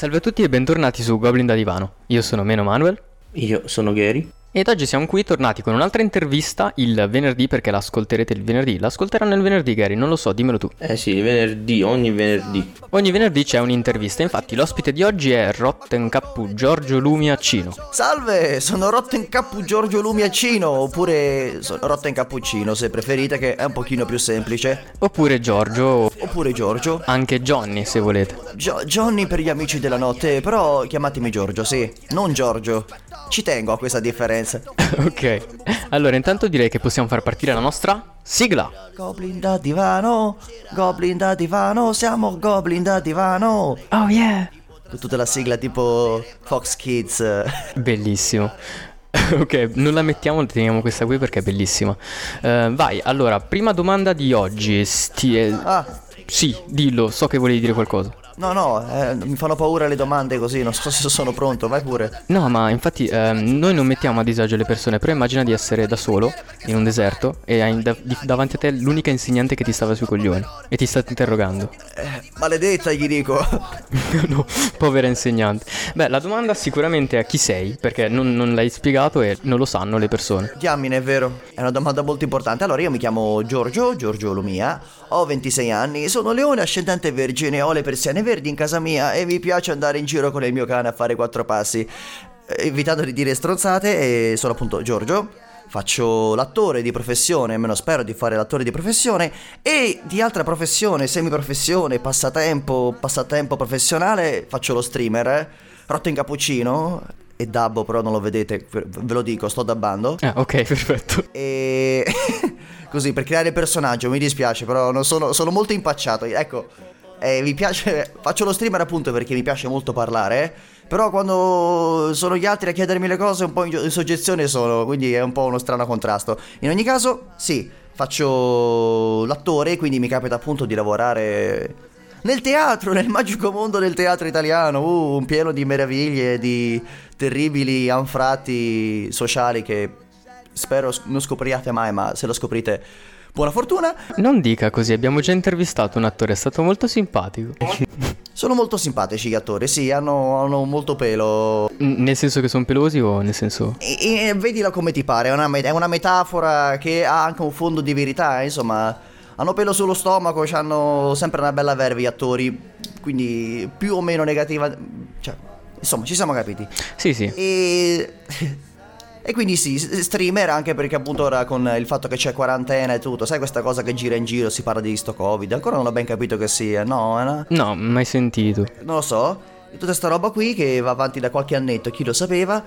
Salve a tutti e bentornati su Goblin da Divano. Io sono Meno Manuel. Io sono Gary. Ed oggi siamo qui tornati con un'altra intervista il venerdì perché l'ascolterete il venerdì. L'ascolteranno il venerdì, Gary, non lo so, dimmelo tu. Eh sì, venerdì, ogni venerdì. Ogni venerdì c'è un'intervista, infatti l'ospite di oggi è Rotten Cappu Giorgio Lumiaccino. Salve, sono Rotten Cappu Giorgio Lumiaccino, oppure sono Rotten Cappuccino se preferite che è un pochino più semplice. Oppure Giorgio, Oppure Giorgio. anche Johnny se volete. Gio- Johnny per gli amici della notte, però chiamatemi Giorgio, sì, non Giorgio. Ci tengo a questa differenza. ok, allora intanto direi che possiamo far partire la nostra sigla. Goblin da divano, Goblin da divano, siamo Goblin da divano. Oh yeah! Tutta la sigla tipo Fox Kids. Bellissimo. ok, non la mettiamo, teniamo questa qui perché è bellissima. Eh, vai, allora, prima domanda di oggi. Sti- Ah, sì, dillo, so che volevi dire qualcosa. No, no, eh, mi fanno paura le domande così, non so se sono pronto, vai pure. No, ma infatti ehm, noi non mettiamo a disagio le persone, però immagina di essere da solo in un deserto e hai da- davanti a te l'unica insegnante che ti stava sui coglioni e ti sta interrogando. Eh, maledetta gli dico. no, povera insegnante. Beh, la domanda sicuramente è chi sei, perché non, non l'hai spiegato e non lo sanno le persone. Diamine, è vero, è una domanda molto importante. Allora, io mi chiamo Giorgio, Giorgio Lumia, ho 26 anni, sono leone ascendente vergine, ho le persiane verdi in casa mia e mi piace andare in giro con il mio cane a fare quattro passi, eh, evitando di dire stronzate e sono appunto Giorgio. Faccio l'attore di professione, almeno spero di fare l'attore di professione, e di altra professione, semiprofessione, passatempo, passatempo professionale, faccio lo streamer, eh. Rotto in cappuccino, e dabbo però non lo vedete, ve lo dico, sto dabbando. Ah, ok, perfetto. E così per creare il personaggio, mi dispiace, però non sono, sono molto impacciato. Ecco, eh, mi piace. Faccio lo streamer appunto perché mi piace molto parlare. Però quando sono gli altri a chiedermi le cose un po' in, soggezione sono, quindi è un po' uno strano contrasto. In ogni caso, sì, faccio l'attore, quindi mi capita appunto di lavorare nel teatro, nel magico mondo del teatro italiano, uh, un pieno di meraviglie, di terribili anfratti sociali che spero non scopriate mai, ma se lo scoprite, buona fortuna. Non dica così, abbiamo già intervistato un attore, è stato molto simpatico. Sono molto simpatici gli attori, sì, hanno, hanno molto pelo. N- nel senso che sono pelosi o nel senso... E, e vedila come ti pare, è una, me- è una metafora che ha anche un fondo di verità, eh, insomma. Hanno pelo sullo stomaco, hanno sempre una bella verve gli attori, quindi più o meno negativa. Cioè, insomma, ci siamo capiti. Sì, sì. E... E quindi sì, streamer anche perché appunto ora con il fatto che c'è quarantena e tutto, sai questa cosa che gira in giro, si parla di sto covid, ancora non ho ben capito che sia, no, è una- No, mai sentito. non lo so, tutta sta roba qui che va avanti da qualche annetto, chi lo sapeva,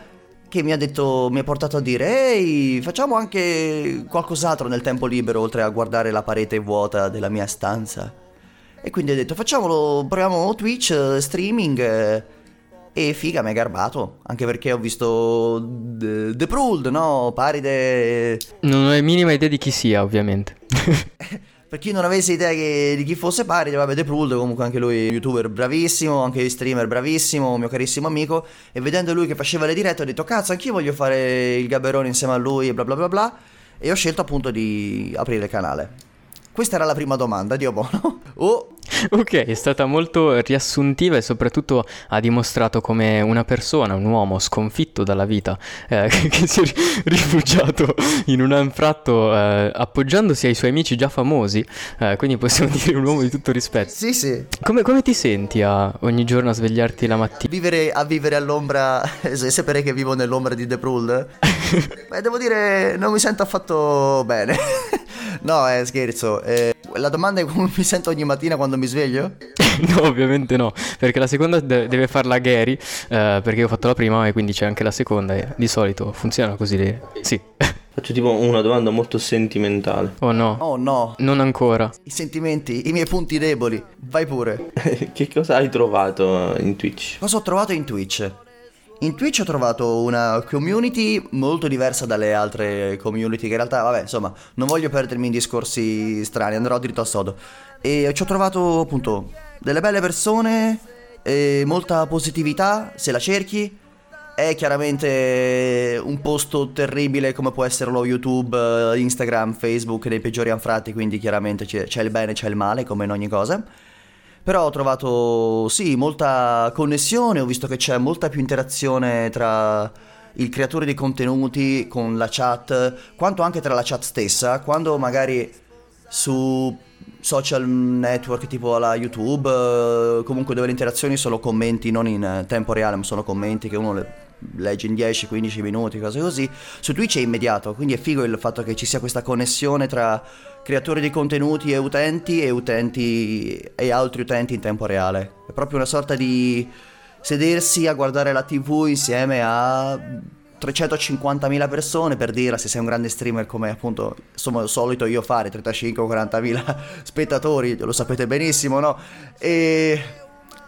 che mi ha detto, mi ha portato a dire, ehi, facciamo anche qualcos'altro nel tempo libero oltre a guardare la parete vuota della mia stanza. E quindi ho detto, facciamolo, proviamo Twitch, eh, streaming, eh, e figa, mi ha garbato, anche perché ho visto The, The Pruld, no? Paride... Non ho minima idea di chi sia, ovviamente. Per chi non avesse idea che- di chi fosse Paride, vabbè, The Pruld, comunque anche lui youtuber bravissimo, anche streamer bravissimo, mio carissimo amico, e vedendo lui che faceva le dirette ho detto, cazzo, anch'io voglio fare il gabberone insieme a lui e bla bla bla bla, e ho scelto appunto di aprire il canale. Questa era la prima domanda, Dio buono. Oh, ok, è stata molto riassuntiva e soprattutto ha dimostrato come una persona, un uomo sconfitto dalla vita, eh, che si è ri- rifugiato in un anfratto eh, appoggiandosi ai suoi amici già famosi, eh, quindi possiamo dire un uomo di tutto rispetto. sì sì, Come, come ti senti a ogni giorno a svegliarti la mattina? vivere, a vivere all'ombra sapere che vivo nell'ombra di The Pruld beh devo dire non mi sento affatto bene no eh scherzo eh, la domanda è come mi sento ogni mattina quando mi sveglio no, ovviamente no, perché la seconda de- deve farla Gary, eh, perché io ho fatto la prima e quindi c'è anche la seconda e di solito funziona così. le- Sì. Faccio tipo una domanda molto sentimentale. oh no, oh no non ancora. i sentimenti i miei punti deboli vai pure che cosa hai trovato in Twitch? cosa ho trovato in Twitch in Twitch ho trovato una community molto diversa dalle altre community che in realtà, vabbè, insomma, non voglio perdermi in discorsi strani, andrò dritto al sodo. E ci ho trovato appunto delle belle persone, molta positività, se la cerchi. È chiaramente un posto terribile come può essere lo YouTube, Instagram, Facebook, dei peggiori anfratti, quindi chiaramente c'è il bene e c'è il male, come in ogni cosa. Però ho trovato, sì, molta connessione, ho visto che c'è molta più interazione tra il creatore di contenuti con la chat, quanto anche tra la chat stessa, quando magari su social network tipo la YouTube, eh, comunque dove le interazioni sono commenti non in tempo reale, ma sono commenti che uno le legge in 10-15 minuti, cose così. Su Twitch è immediato, quindi è figo il fatto che ci sia questa connessione tra creatori di contenuti e utenti e utenti e altri utenti in tempo reale. È proprio una sorta di sedersi a guardare la TV insieme a 350.000 persone per dire se sei un grande streamer come appunto sono solito io fare 35-40.000 spettatori lo sapete benissimo no e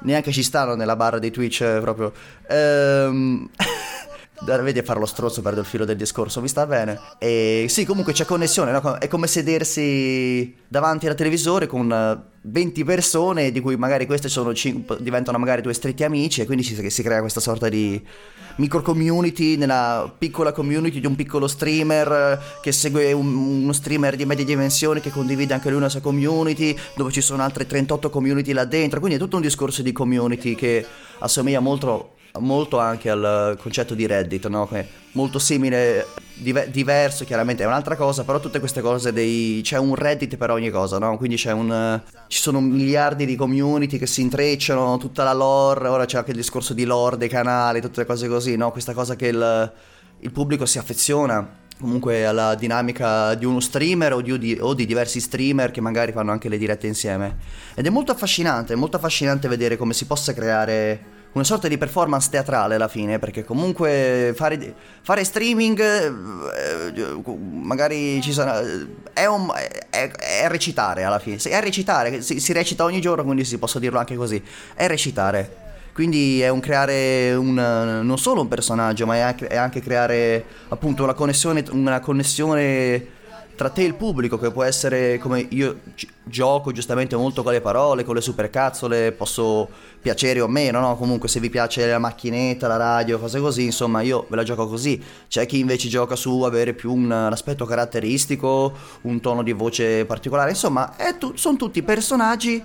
neanche ci stanno nella barra di Twitch eh, proprio ehm vedi a fare lo strozzo, perdo il filo del discorso, mi sta bene. E sì, comunque c'è connessione, no? è come sedersi davanti al televisore con 20 persone, di cui magari queste 5, diventano magari due stretti amici, e quindi si, si crea questa sorta di micro community nella piccola community di un piccolo streamer che segue un, uno streamer di medie dimensioni che condivide anche lui una sua community, dove ci sono altre 38 community là dentro, quindi è tutto un discorso di community che assomiglia molto molto anche al concetto di Reddit, no? molto simile, diver- diverso chiaramente è un'altra cosa, però tutte queste cose dei... c'è un Reddit per ogni cosa, no? quindi un... ci sono miliardi di community che si intrecciano, tutta la lore, ora c'è anche il discorso di lore dei canali, tutte le cose così, no? questa cosa che il, il pubblico si affeziona comunque alla dinamica di uno streamer o di, o di, diversi streamer che magari fanno anche le dirette insieme. Ed è molto affascinante, è molto affascinante vedere come si possa creare una sorta di performance teatrale alla fine, perché comunque fare, fare streaming eh, magari ci sarà... È, un, è, è, recitare alla fine, è recitare, si, si recita ogni giorno, quindi si posso dirlo anche così, è recitare. Quindi è un creare un, non solo un personaggio, ma è anche, è anche creare appunto una connessione, una connessione tra te e il pubblico che può essere come io gioco giustamente molto con le parole, con le supercazzole, posso piacere o meno, no? Comunque se vi piace la macchinetta, la radio, cose così, insomma io ve la gioco così. C'è chi invece gioca su avere più un, aspetto caratteristico, un tono di voce particolare, insomma tu, sono tutti personaggi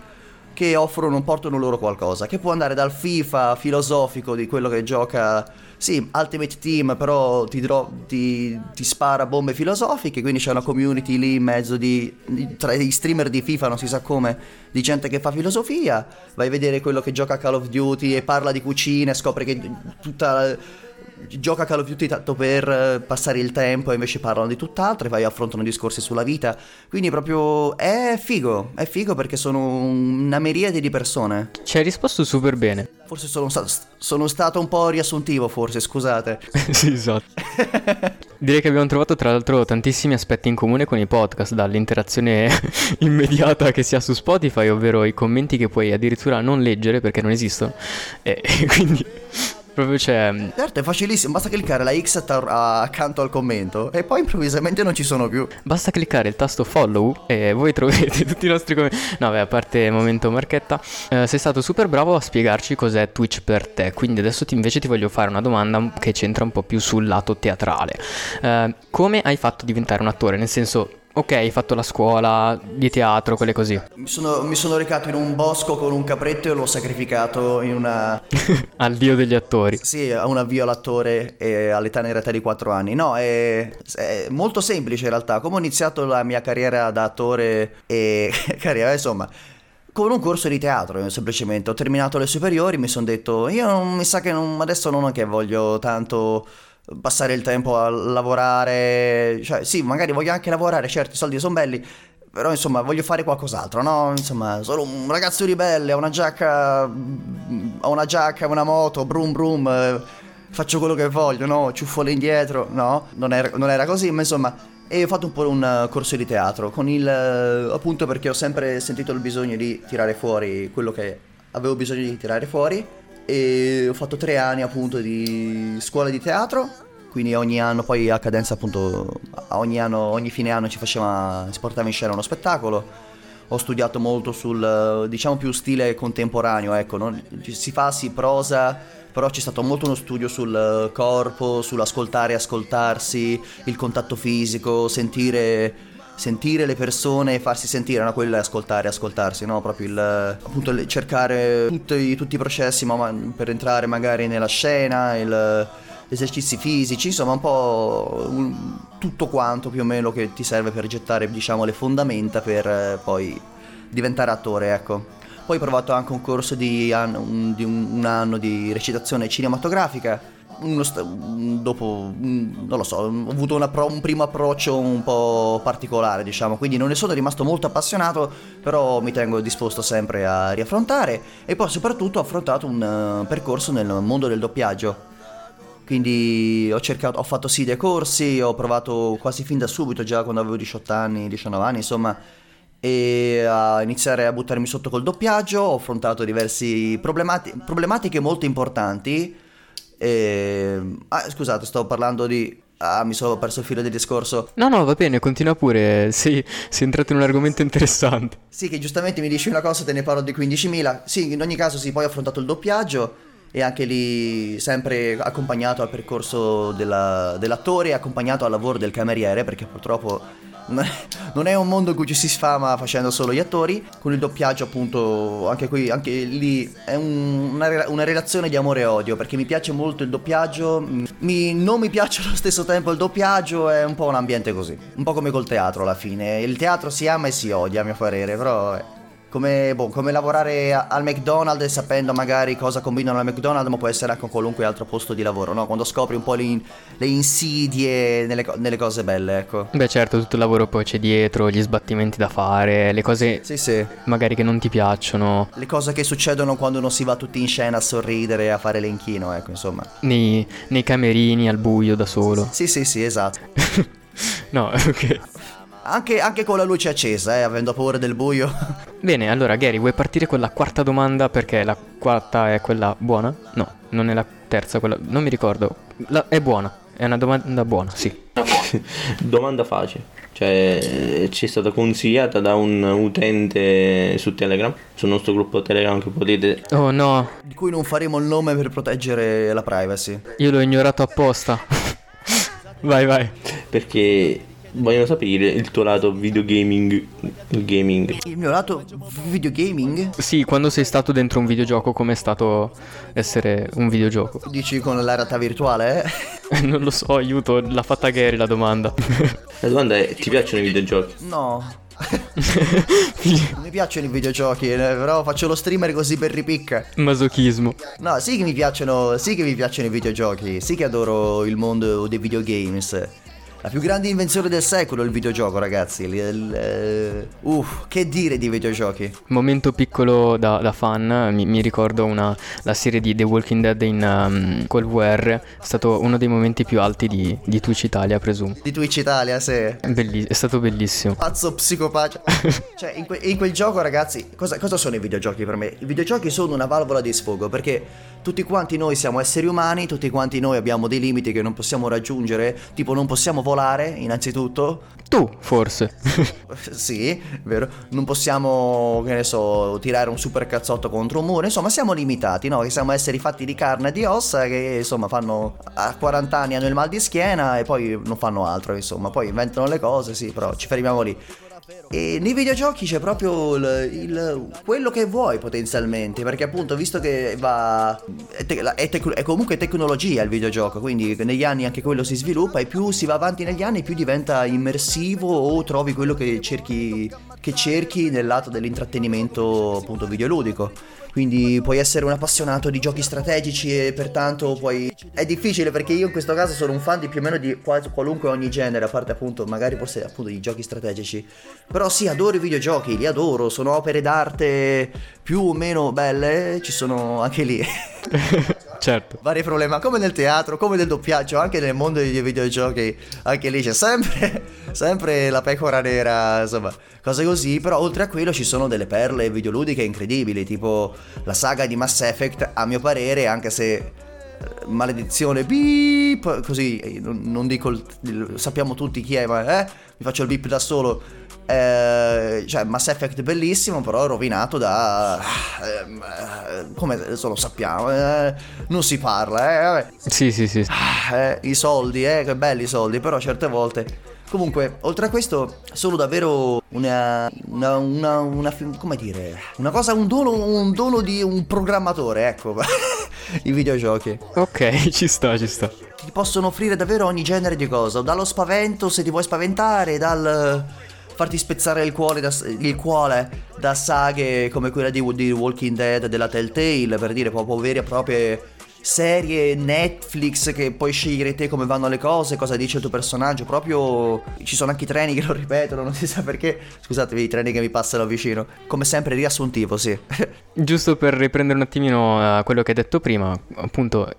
che offrono, portano loro qualcosa, che può andare dal FIFA filosofico di quello che gioca sì, Ultimate Team, però ti, dro- ti, ti, spara bombe filosofiche, quindi c'è una community lì in mezzo di, di, tra i streamer di FIFA, non si sa come, di gente che fa filosofia. Vai a vedere quello che gioca a Call of Duty e parla di cucina scopre che tutta gioca Call of Duty tanto per eh, passare il tempo e invece parlano di tutt'altro e poi affrontano discorsi sulla vita. Quindi proprio è figo, è figo perché sono una miriade di persone. Ci hai risposto super bene. Forse sono, sta- sono stato un po' riassuntivo, forse, scusate. sì, esatto. Direi che abbiamo trovato tra l'altro tantissimi aspetti in comune con i podcast, dall'interazione immediata che si ha su Spotify, ovvero i commenti che puoi addirittura non leggere perché non esistono. E quindi Proprio c'è. Mm, certo, è facilissimo. Basta cliccare la X accanto al commento e poi improvvisamente non ci sono più. Basta cliccare il tasto follow e voi troverete tutti i nostri commenti. No, beh, a parte momento marchetta, eh, sei stato super bravo a spiegarci cos'è Twitch per te. Quindi adesso ti, invece ti voglio fare una domanda che c'entra un po' più sul lato teatrale. Eh, come hai fatto a diventare un attore? Nel senso, Ok, hai fatto la scuola di teatro, quelle così. Mi sono, mi sono recato in un bosco con un capretto e l'ho sacrificato in una... Al dio degli attori. Sì, a un avvio all'attore eh, all'età in realtà di 4 anni. No, è, è, molto semplice in realtà. Come ho iniziato la mia carriera da attore e... carriera, insomma con un corso di teatro semplicemente ho terminato le superiori mi sono detto io non, mi sa che non, adesso non è che voglio tanto passare il tempo a lavorare, cioè sì, magari voglio anche lavorare, certo i soldi sono belli, però insomma voglio fare qualcos'altro, no? Insomma, sono un ragazzo ribelle, ho una giacca, ho una giacca, una moto, brum brum, eh, faccio quello che voglio, no? Ciuffole indietro, no? Non era, non era così, ma insomma... E ho fatto un po' un corso di teatro, con il, appunto perché ho sempre sentito il bisogno di tirare fuori quello che avevo bisogno di tirare fuori e ho fatto tre anni appunto di scuola di teatro. Quindi ogni anno poi a cadenza appunto ogni anno ogni fine anno ci faceva si portava in scena uno spettacolo. Ho studiato molto sul diciamo più stile contemporaneo ecco non, si fa sì prosa però c'è stato molto uno studio sul corpo sull'ascoltare ascoltarsi il contatto fisico sentire sentire le persone e farsi sentire, no? quello è ascoltare, ascoltarsi, no? Proprio il, appunto cercare tutti, tutti i processi ma, per entrare magari nella scena, il, gli esercizi fisici, insomma un po' un, tutto quanto più o meno che ti serve per gettare diciamo le fondamenta per eh, poi diventare attore, ecco. Poi ho provato anche un corso di, anno, un, di un, anno di recitazione cinematografica. St- dopo, non lo so, ho avuto appro- un primo approccio un po' particolare, diciamo, quindi non ne sono rimasto molto appassionato, però mi tengo disposto sempre a riaffrontare. E poi soprattutto ho affrontato un uh, percorso nel mondo del doppiaggio. Quindi ho cercato, ho fatto sì dei corsi, ho provato quasi fin da subito, già quando avevo 18 anni, 19 anni, insomma, e a iniziare a buttarmi sotto col doppiaggio, ho affrontato diverse problemati- problematiche molto importanti e... Ah, scusate, stavo parlando di... Ah, mi sono perso il filo del discorso. No, no, va bene, continua pure. Sei, sei entrato in un argomento interessante. Sì, che giustamente mi dici una cosa, te ne parlo di 15.000. Sì, in ogni caso, sì, poi ho affrontato il doppiaggio e anche lì sempre accompagnato al percorso della, dell'attore, accompagnato al lavoro del cameriere, perché purtroppo non è un mondo in cui ci si sfama facendo solo gli attori. Con il doppiaggio, appunto, anche qui, anche lì è un, una, una, relazione di amore e odio. Perché mi piace molto il doppiaggio. Mi, non mi piace allo stesso tempo il doppiaggio. È un po' un ambiente così. Un po' come col teatro alla fine. Il teatro si ama e si odia, a mio parere. Però. Eh come, boh, come, lavorare al McDonald's sapendo magari cosa combinano al McDonald's, ma può essere anche qualunque altro posto di lavoro, no? Quando scopri un po' le, le insidie nelle, nelle, cose belle, ecco. Beh, certo, tutto il lavoro poi c'è dietro, gli sbattimenti da fare, le cose sì, sì. magari che non ti piacciono. Le cose che succedono quando non si va tutti in scena a sorridere e a fare l'enchino, ecco, insomma. Nei, nei camerini, al buio, da solo. Sì, sì, sì, esatto. no, ok. Anche, anche, con la luce accesa, eh, avendo paura del buio. Bene, allora Gary, vuoi partire con la quarta domanda perché la quarta è quella buona? No, non è la terza, quella... non mi ricordo. La... È buona, è una domanda buona, sì. domanda facile. Cioè, ci è stata consigliata da un utente su Telegram, sul nostro gruppo Telegram che potete... Oh no. Di cui non faremo il nome per proteggere la privacy. Io l'ho ignorato apposta. vai, vai. Perché Vogliono sapere il tuo lato videogaming. Il gaming. Il mio lato videogaming? Sì, quando sei stato dentro un videogioco, com'è stato essere un videogioco? Dici con la realtà virtuale, eh? non lo so, aiuto, l'ha fatta Gary la domanda. La domanda è: ti piacciono i videogiochi? No. non mi piacciono i videogiochi, eh, però faccio lo streamer così per ripicca. Masochismo. No, sì che mi piacciono, sì che mi piacciono i videogiochi, sì che adoro il mondo dei videogames. La più grande invenzione del secolo il videogioco, ragazzi. Il, il, uh, uff, che dire di videogiochi? Momento piccolo da, da fan, mi, mi ricordo una, la serie di The Walking Dead in um, Cold War. È stato uno dei momenti più alti di, di Twitch Italia, presumo. Di Twitch Italia, sì. Belli- è stato bellissimo. Pazzo psicopatico. cioè, in, que- in, quel gioco, ragazzi, cosa, cosa sono i videogiochi per me? I videogiochi sono una valvola di sfogo perché tutti quanti noi siamo esseri umani, tutti quanti noi abbiamo dei limiti che non possiamo raggiungere, tipo non possiamo volare, innanzitutto. Tu, forse. sì, vero. Non possiamo, che ne so, tirare un super cazzotto contro un muro, insomma siamo limitati, no? Che siamo esseri fatti di carne e di ossa che insomma fanno a 40 anni hanno il mal di schiena e poi non fanno altro, insomma, poi inventano le cose, sì, però ci fermiamo lì. E nei videogiochi c'è proprio il, il, quello che vuoi potenzialmente, perché appunto visto che va... È, te, è, tec, è, comunque tecnologia il videogioco, quindi negli anni anche quello si sviluppa e più si va avanti negli anni più diventa immersivo o trovi quello che cerchi, che cerchi nel lato dell'intrattenimento appunto videoludico quindi puoi essere un appassionato di giochi strategici e pertanto puoi... È difficile perché io in questo caso sono un fan di più o meno di qualunque ogni genere, a parte appunto magari forse appunto di giochi strategici. Però sì, adoro i videogiochi, li adoro, sono opere d'arte più o meno belle, ci sono anche lì. certo. Vari problemi, come nel teatro, come nel doppiaggio, anche nel mondo dei videogiochi, anche lì c'è sempre, sempre la pecora nera, insomma, cose così, però oltre a quello ci sono delle perle videoludiche incredibili, tipo la saga di Mass Effect, a mio parere, anche se eh, maledizione beep così eh, non, dico il, sappiamo tutti chi è ma eh, mi faccio il beep da solo eh, cioè Mass Effect bellissimo però rovinato da eh, come adesso lo sappiamo eh, non si parla eh, sì sì sì ah, eh, i soldi eh che belli i soldi però certe volte Comunque, oltre a questo, sono davvero una, una, una, una come dire, una cosa, un dono, un dono di un programmatore, ecco, i videogiochi. Ok, ci sta, ci sta. Ti possono offrire davvero ogni genere di cosa, dallo spavento se ti vuoi spaventare, dal farti spezzare il cuore da, il cuore da saghe come quella di, di Walking Dead della Telltale, per dire proprio vere e proprie serie Netflix che puoi scegliere te come vanno le cose, cosa dice il tuo personaggio. Proprio ci sono anche i treni che lo ripetono, non si sa perché. Scusatevi, i treni che mi passano vicino. Come sempre, riassuntivo, sì. Giusto per riprendere un attimino uh, quello che hai detto prima, appunto,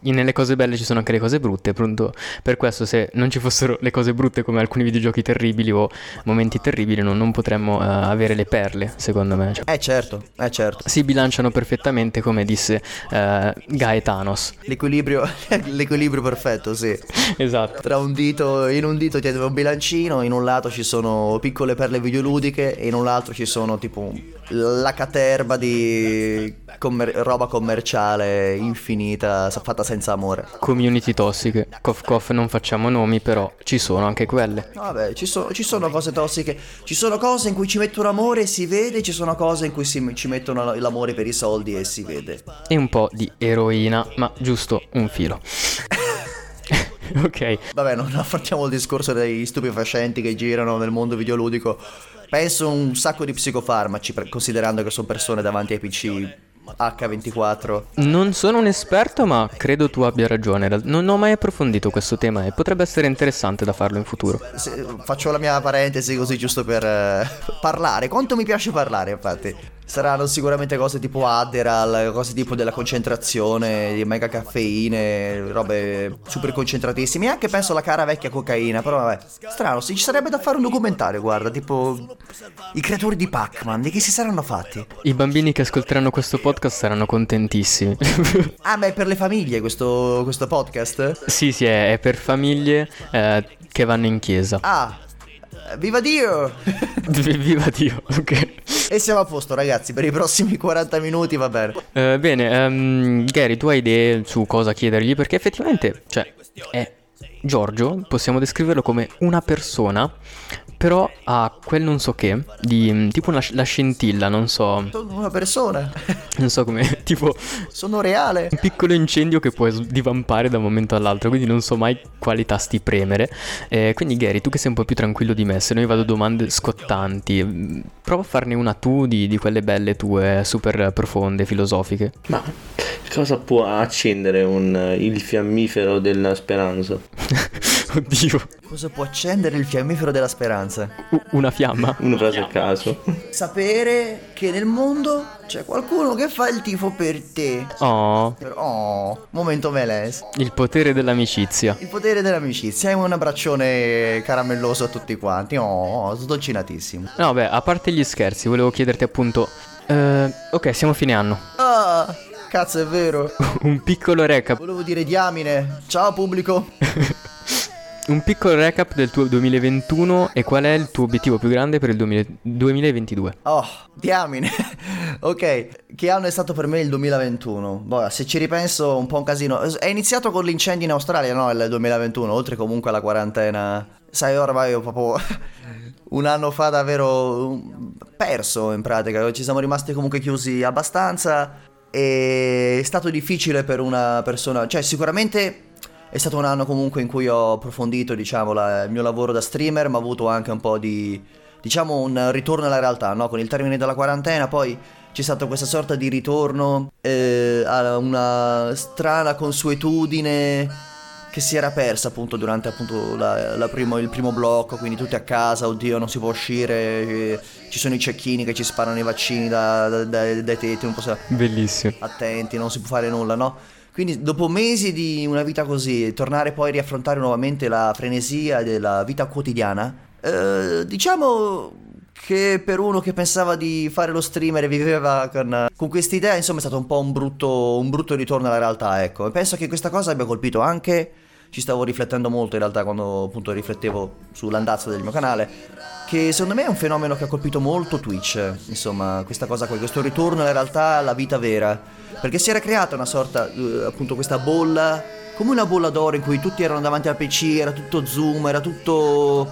nelle cose belle ci sono anche le cose brutte. Appunto, per questo, se non ci fossero le cose brutte come alcuni videogiochi terribili o momenti terribili, non, non potremmo uh, avere le perle, secondo me. Cioè, eh, certo, eh, certo. Si bilanciano perfettamente, come disse uh, Guy Thanos. L'equilibrio, l'equilibrio perfetto, sì. Esatto. Tra un dito, in un dito tiene un bilancino, in un lato ci sono piccole perle videoludiche e in un altro ci sono tipo la caterba di commer- roba commerciale infinita fatta senza amore. Community tossiche. Coff coff non facciamo nomi, però ci sono anche quelle. Vabbè, ci, so- ci sono cose tossiche. Ci sono cose in cui ci mettono amore e si vede, ci sono cose in cui si- ci mettono l'amore per i soldi e si vede. E un po' di eroina, ma giusto un filo. ok. Vabbè, non affrontiamo il discorso dei stupefacenti che girano nel mondo videoludico. Penso un sacco di psicofarmaci, considerando che sono persone davanti ai PC H24. Non sono un esperto, ma credo tu abbia ragione. Non ho mai approfondito questo tema e potrebbe essere interessante da farlo in futuro. Se, faccio la mia parentesi così giusto per eh, parlare. Quanto mi piace parlare, infatti. Saranno sicuramente cose tipo Adderal, cose tipo della concentrazione, di mega caffeine, robe super concentratissime. E anche penso alla cara vecchia cocaina. Però vabbè, strano, ci sarebbe da fare un documentario, guarda, tipo i creatori di Pac-Man, di chi si saranno fatti? I bambini che ascolteranno questo podcast saranno contentissimi. ah, ma è per le famiglie questo, questo podcast? Sì, sì, è, è per famiglie eh, che vanno in chiesa. Ah, viva Dio! viva Dio, ok. E siamo a posto, ragazzi. Per i prossimi 40 minuti va bene. Uh, bene, um, Gary, tu hai idee su cosa chiedergli? Perché effettivamente, cioè, è Giorgio, possiamo descriverlo come una persona però ha quel non so che, di mm, tipo una, la scintilla, non so. Sono una persona. Non so come, tipo. Sono reale. Un piccolo incendio che può divampare da un momento all'altro, quindi non so mai quali tasti premere. Eh, quindi, Gary, tu che sei un po' più tranquillo di me, se noi vado domande scottanti, mm, prova a farne una tu di, di quelle belle tue, super profonde, filosofiche. Ma cosa può accendere un, il fiammifero della speranza? Oddio. Cosa può accendere il fiammifero della speranza? U- una fiamma? Una frase a caso. Sapere che nel mondo c'è qualcuno che fa il tifo per te. Oh. Oh, momento meles. Il potere dell'amicizia. Il potere dell'amicizia. È un abbraccione caramelloso a tutti quanti. Oh, dolcinatissimo. No, beh, a parte gli scherzi, volevo chiederti appunto... Uh, ok, siamo a fine anno. Ah, cazzo è vero. un piccolo recap. Volevo dire diamine. Ciao pubblico. Un piccolo recap del tuo 2021 e qual è il tuo obiettivo più grande per il 2022? Oh, diamine. ok, che anno è stato per me il 2021? Boh, se ci ripenso un po' un casino. È iniziato con l'incendio in Australia, no, il 2021, oltre comunque alla quarantena. Sai, ormai ho proprio un anno fa davvero perso in pratica. Ci siamo rimasti comunque chiusi abbastanza. È stato difficile per una persona, cioè sicuramente è stato un anno comunque in cui ho approfondito, diciamo, la, il mio lavoro da streamer, ma ho avuto anche un po' di, diciamo, un ritorno alla realtà, no? Con il termine della quarantena, poi c'è stata questa sorta di ritorno eh, a una strana consuetudine che si era persa appunto durante appunto la, la primo, il primo blocco, quindi tutti a casa, oddio non si può uscire, eh, ci sono i cecchini che ci sparano i vaccini da, da, da, dai tetti, non possiamo... Bellissimo. Attenti, non si può fare nulla, no? Quindi dopo mesi di una vita così, tornare poi a riaffrontare nuovamente la frenesia della vita quotidiana, eh, diciamo che per uno che pensava di fare lo streamer e viveva con, con questa idea, insomma è stato un po' un brutto, un brutto ritorno alla realtà, ecco. E penso che questa cosa abbia colpito anche ci stavo riflettendo molto in realtà quando appunto riflettevo sull'andazzo del mio canale, che secondo me è un fenomeno che ha colpito molto Twitch, insomma, questa cosa qui, questo ritorno alla realtà, alla vita vera, perché si era creata una sorta, uh, appunto, questa bolla come una bolla d'oro in cui tutti erano davanti al PC, era tutto zoom, era tutto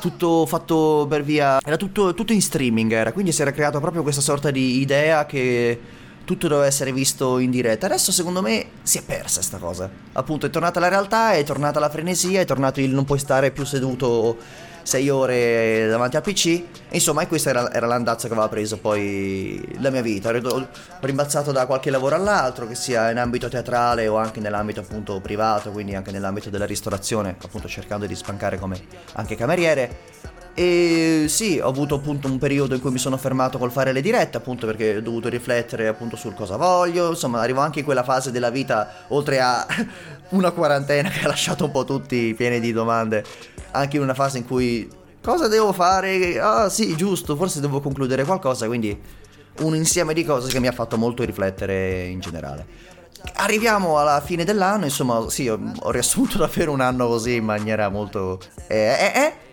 tutto fatto per via era tutto, tutto in streaming era quindi si era creata proprio questa sorta di idea che tutto doveva essere visto in diretta. Adesso secondo me si è persa sta cosa. Appunto è tornata la realtà, è tornata la frenesia, è tornato il non puoi stare più seduto 6 ore davanti al PC. Insomma, e questa era, era l'andazzo che aveva preso poi la mia vita. Ho rimbalzato da qualche lavoro all'altro, che sia in ambito teatrale o anche nell'ambito appunto privato, quindi anche nell'ambito della ristorazione, appunto cercando di spancare come anche cameriere. E sì, ho avuto appunto un periodo in cui mi sono fermato col fare le dirette, appunto perché ho dovuto riflettere appunto sul cosa voglio. Insomma, arrivo anche in quella fase della vita, oltre a una quarantena che ha lasciato un po' tutti pieni di domande, anche in una fase in cui cosa devo fare? Ah sì, giusto, forse devo concludere qualcosa, quindi un insieme di cose che mi ha fatto molto riflettere in generale. Arriviamo alla fine dell'anno, insomma, sì, ho, ho riassunto davvero un anno così in maniera molto... Eh, eh, eh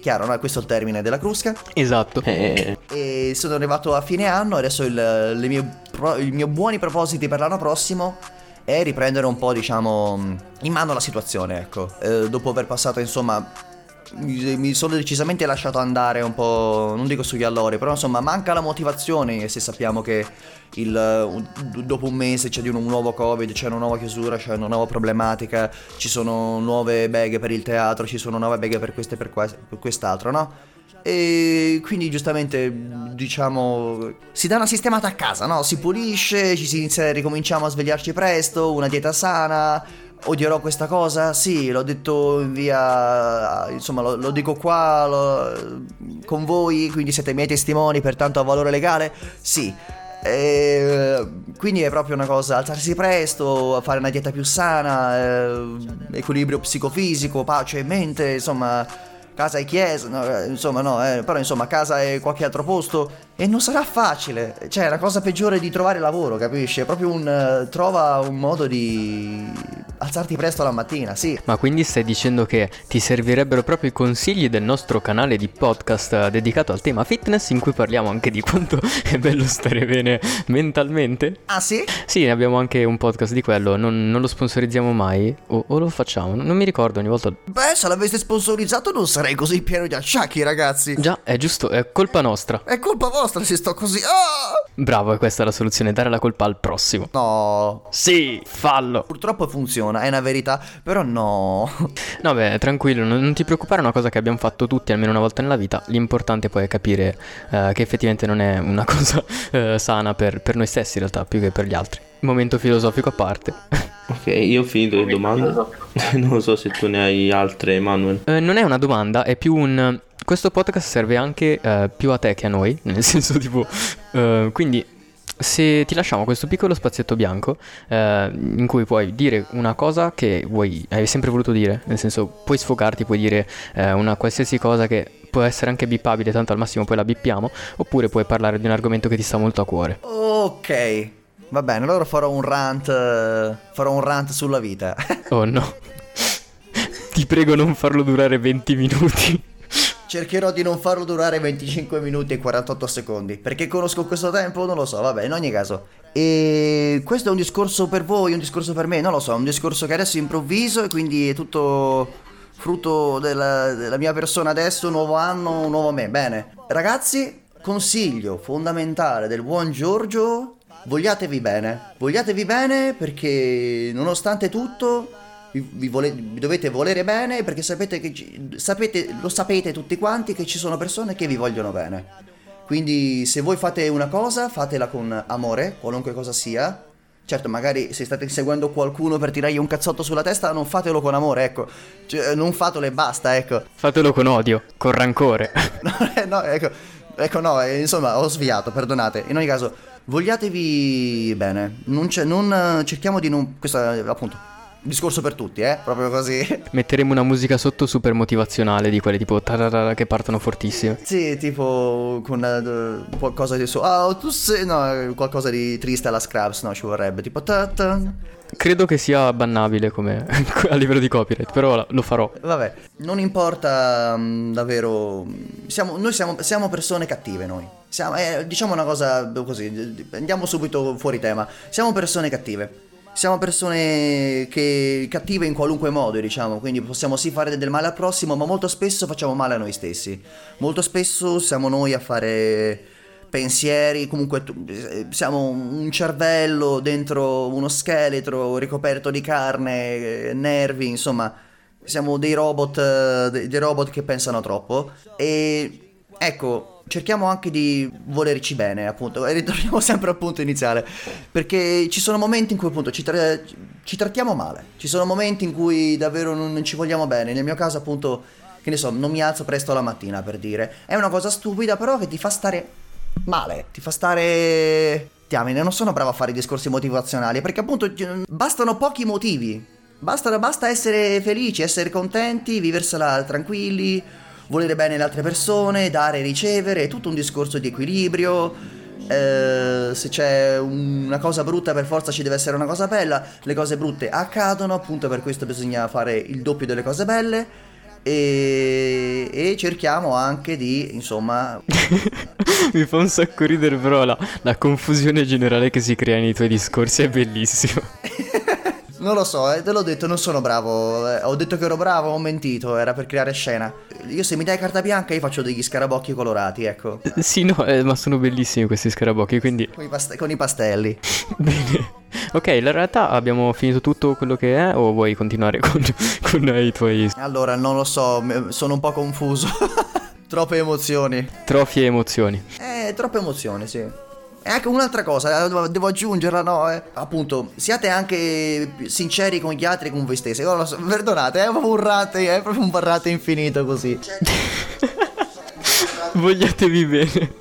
Chiaro, no? Questo è il termine della crusca. Esatto. Eh, E sono arrivato a fine anno, adesso il, le mie, pro- i miei buoni propositi per l'anno prossimo è riprendere un po', diciamo, in mano la situazione, ecco. Eh, dopo aver passato, insomma, mi sono decisamente lasciato andare un po', non dico sugli allori, però insomma manca la motivazione e se sappiamo che il, dopo un mese c'è di un nuovo covid, c'è una nuova chiusura, c'è una nuova problematica, ci sono nuove beghe per il teatro, ci sono nuove beghe per questo e per, per quest'altro, no? E quindi giustamente diciamo si dà una sistemata a casa, no? Si pulisce, ci si inizia, ricominciamo a svegliarci presto, una dieta sana. Odierò questa cosa? Sì, l'ho detto in via. Insomma, lo, lo dico qua lo- con voi, quindi siete miei testimoni, pertanto ha valore legale? Sì. E, quindi è proprio una cosa, alzarsi presto, fare una dieta più sana, eh, equilibrio psicofisico, pace in mente, insomma, casa e chiesa, no, eh, insomma no, eh, però insomma casa e qualche altro posto e non sarà facile, cioè la cosa peggiore di trovare lavoro, capisci? È proprio un, eh, trova un modo di alzarti presto la mattina, sì. Ma quindi stai dicendo che ti servirebbero proprio i consigli del nostro canale di podcast eh, dedicato al tema fitness in cui parliamo anche di quanto è bello stare bene mentalmente? Ah sì? Sì, ne abbiamo anche un podcast di quello, non, non lo sponsorizziamo mai o, o lo facciamo, non mi ricordo ogni volta. Beh, se l'aveste sponsorizzato non sarei così pieno di acciacchi, ragazzi. Già, è giusto, è colpa nostra. È colpa vostra se sto così. Ah! Bravo, è questa la soluzione, dare la colpa al prossimo. No. Sì, fallo. Purtroppo funziona, è una verità, però no. No, beh, tranquillo, non, non ti preoccupare, è una cosa che abbiamo fatto tutti almeno una volta nella vita. L'importante poi è capire eh, che effettivamente non è una cosa eh, sana per, per noi stessi in realtà, più che per gli altri. Momento filosofico a parte. ok, io ho finito le domande. non lo so se tu ne hai altre, Manuel. Eh, non è una domanda, è più un... Questo podcast serve anche eh, più a te che a noi, nel senso tipo... eh, quindi se ti lasciamo questo piccolo spazietto bianco eh, in cui puoi dire una cosa che vuoi, hai sempre voluto dire, nel senso puoi sfogarti, puoi dire eh, una qualsiasi cosa che può essere anche bippabile, tanto al massimo poi la bippiamo, oppure puoi parlare di un argomento che ti sta molto a cuore. Ok. Va bene, allora farò un rant. eh, Farò un rant sulla vita. Oh no. Ti prego non farlo durare 20 minuti. Cercherò di non farlo durare 25 minuti e 48 secondi. Perché conosco questo tempo? Non lo so, vabbè, in ogni caso. E questo è un discorso per voi, un discorso per me, non lo so, è un discorso che adesso improvviso e quindi è tutto frutto della, della mia persona adesso, nuovo anno, nuovo me. Bene. Ragazzi, consiglio fondamentale del buon Giorgio, vogliatevi bene. Vogliatevi bene perché nonostante tutto vi, vi vole- vi dovete volere bene perché sapete che sapete, lo sapete tutti quanti che ci sono persone che vi vogliono bene. Quindi se voi fate una cosa, fatela con amore, qualunque cosa sia. Certo, magari se state seguendo qualcuno per tirargli un cazzotto sulla testa, non fatelo con amore, ecco. Cioè, non fatelo e basta, ecco. Fatelo con odio, con rancore. No, eh, no, ecco, ecco, no, eh, insomma, ho sviato, perdonate. In ogni caso, vogliatevi bene. Non c'è, non, eh, cerchiamo di non... Questo è appunto discorso per tutti, eh, proprio così. Metteremo una musica sotto super motivazionale di quelle tipo tararara che partono fortissime. Sì, tipo con eh, qualcosa di su. Ah, tu sei. No, qualcosa di triste alla Scraps, no, ci vorrebbe. Tipo. ta ta. Credo che sia bannabile come a livello di copyright, però lo farò. Vabbè, non importa mm, davvero. Siamo, noi siamo, siamo persone cattive, noi. Siamo, eh, diciamo una cosa così, andiamo subito fuori tema. Siamo persone cattive. Siamo persone che cattive in qualunque modo, diciamo, quindi possiamo sì fare del male al prossimo, ma molto spesso facciamo male a noi stessi. Molto spesso siamo noi a fare pensieri, comunque eh, siamo un cervello dentro uno scheletro ricoperto di carne, nervi, insomma, siamo dei robot, eh, dei robot che pensano troppo e ecco, cerchiamo anche di volerci bene, appunto, e ritorniamo sempre al punto iniziale, perché ci sono momenti in cui appunto ci, tra- ci trattiamo male, ci sono momenti in cui davvero non ci vogliamo bene, nel mio caso appunto, che ne so, non mi alzo presto la mattina per dire, è una cosa stupida però che ti fa stare male, ti fa stare... Diamine, non sono bravo a fare discorsi motivazionali, perché appunto bastano pochi motivi, basta, basta essere felici, essere contenti, viversela tranquilli, volere bene le altre persone, dare e ricevere, è tutto un discorso di equilibrio. Eh, se c'è una cosa brutta per forza ci deve essere una cosa bella, le cose brutte accadono, appunto per questo bisogna fare il doppio delle cose belle. E, e cerchiamo anche di insomma mi fa un sacco ridere però la, la confusione generale che si crea nei tuoi discorsi è bellissimo Non lo so, eh, te l'ho detto, non sono bravo. Eh, ho detto che ero bravo, ho mentito, era per creare scena. Io se mi dai carta bianca io faccio degli scarabocchi colorati, ecco. Eh, sì, no, eh, ma sono bellissimi questi scarabocchi, quindi... Con i, past- con i pastelli. Bene. Ok, in realtà abbiamo finito tutto quello che è o vuoi continuare con, con i tuoi... Allora, non lo so, sono un po' confuso. troppe emozioni. Troppe emozioni. Eh, troppe emozioni, sì. E anche un'altra cosa, eh, devo aggiungerla, no? Eh? Appunto, siate anche sinceri con gli altri e con voi stessi. Oh, so, perdonate, è proprio un rate, è proprio un barrate infinito così. Vogliatevi bene.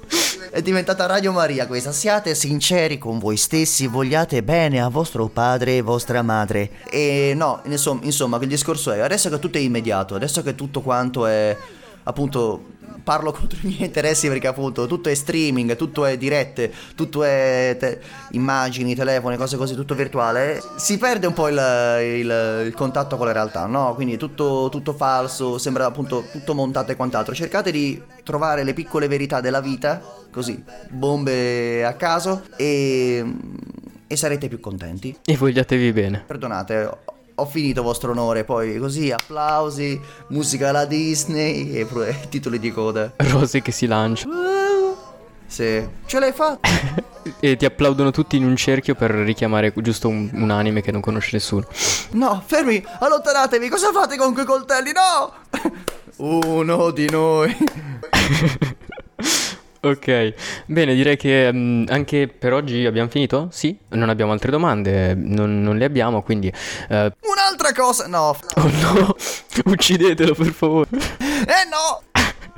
È diventata Radio Maria questa. Siate sinceri con voi stessi, vogliate bene a vostro padre e vostra madre. E no, insomma, insomma, il discorso è, adesso che tutto è immediato, adesso che tutto quanto è appunto parlo contro i miei interessi perché appunto tutto è streaming, tutto è dirette, tutto è te- immagini, telefoni, cose così, tutto virtuale, si perde un po' il, il, il contatto con la realtà, no? Quindi tutto, tutto, falso, sembra appunto tutto montato e quant'altro. Cercate di trovare le piccole verità della vita, così, bombe a caso e, e sarete più contenti. E vogliatevi bene. Perdonate, ho finito vostro onore, poi così applausi, musica alla Disney e, e titoli di coda. Rose che si lancia. Sì, ce l'hai fatta. e ti applaudono tutti in un cerchio per richiamare giusto un, un, anime che non conosce nessuno. No, fermi, allontanatevi, cosa fate con quei coltelli? No! Uno di noi. Ok, bene, direi che um, anche per oggi abbiamo finito? Sì? Non abbiamo altre domande, non, non le abbiamo, quindi... Uh... Un'altra cosa, no. Oh no, uccidetelo per favore. Eh no!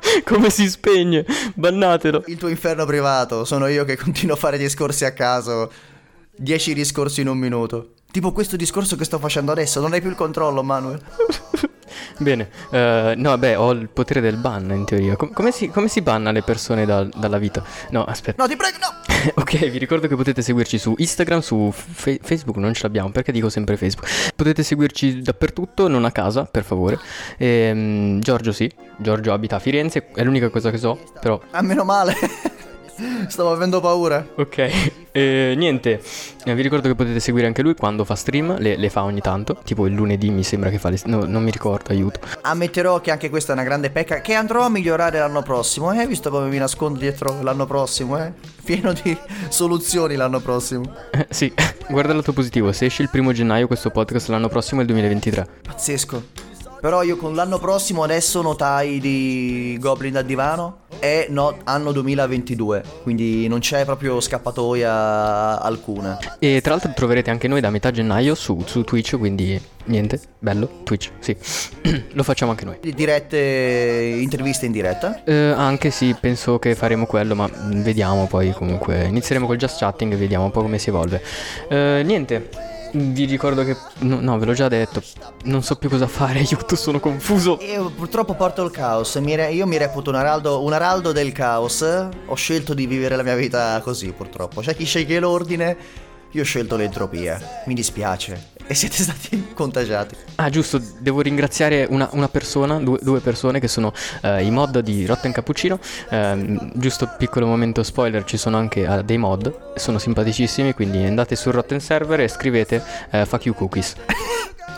Come si spegne? Bannatelo. Il tuo inferno privato, sono io che continuo a fare discorsi a caso. Dieci discorsi in un minuto. Tipo questo discorso che sto facendo adesso, non hai più il controllo, Manuel. Bene, uh, no, beh, ho il potere del ban in teoria. Com- come, si, come, si, banna le persone da- dalla vita? No, aspetta. No, ti prego, no! ok, vi ricordo che potete seguirci su Instagram, su fe- Facebook, non ce l'abbiamo, perché dico sempre Facebook. Potete seguirci dappertutto, non a casa, per favore. E, um, Giorgio sì, Giorgio abita a Firenze, è l'unica cosa che so, però... A meno male. Stavo avendo paura. Ok. E, niente, eh, vi ricordo che potete seguire anche lui quando fa stream, le, le fa ogni tanto, tipo il lunedì mi sembra che fa le... No, non mi ricordo, aiuto. Ammetterò che anche questa è una grande pecca che andrò a migliorare l'anno prossimo, eh? Visto come mi nascondo dietro l'anno prossimo, eh? Pieno di soluzioni l'anno prossimo. Eh, sì, guarda il lato positivo, se esce il primo gennaio questo podcast l'anno prossimo è il 2023. Pazzesco. Però io con l'anno prossimo adesso notai di Goblin da divano è no, anno 2022, quindi non c'è proprio scappatoia alcuna. E tra l'altro troverete anche noi da metà gennaio su, su Twitch, quindi niente, bello, Twitch, sì. Lo facciamo anche noi. Dirette, interviste in diretta? Eh, anche sì, penso che faremo quello, ma vediamo poi comunque. Inizieremo col just chatting e vediamo un po' come si evolve. Eh, niente. Vi ricordo che. No, no, ve l'ho già detto. Non so più cosa fare, aiuto, sono confuso. Io purtroppo porto il caos. io mi reputo un araldo, un araldo del caos. Ho scelto di vivere la mia vita così, purtroppo. C'è chi sceglie l'ordine. Io ho scelto l'entropia. Mi dispiace. E siete stati contagiati. Ah, giusto, devo ringraziare una, una persona, due, due, persone che sono uh, i mod di Rotten Cappuccino. Uh, giusto piccolo momento spoiler, ci sono anche uh, dei mod, sono simpaticissimi, quindi andate sul Rotten Server e scrivete Fuck you cookies.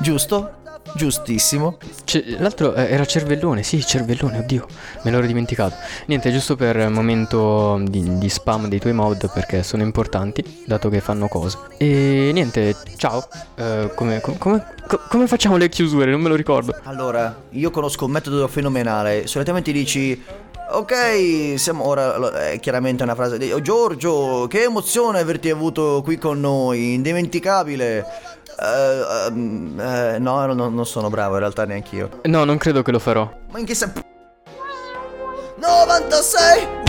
giusto? Giustissimo. C- l'altro eh, era cervellone, sì, cervellone, oddio, me l'ho dimenticato. Niente, giusto per momento di, di, spam dei tuoi mod perché sono importanti, dato che fanno cose. E niente, ciao. Uh, come, com- come, co- come facciamo le chiusure? Non me lo ricordo. Allora, io conosco un metodo fenomenale. Solitamente dici Ok, siamo ora. È chiaramente una frase di. Oh, Giorgio, che emozione averti avuto qui con noi, indimenticabile. Uh, um, uh, no, no, non sono bravo in realtà neanche io. No, non credo che lo farò. Ma in che senso? 96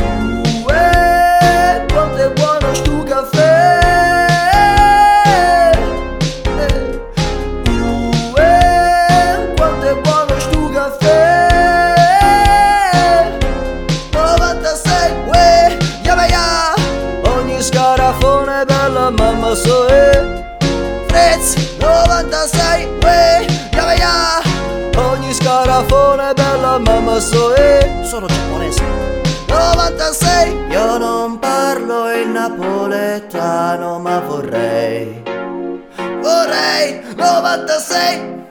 napoletano ma vorrei Vorrei 96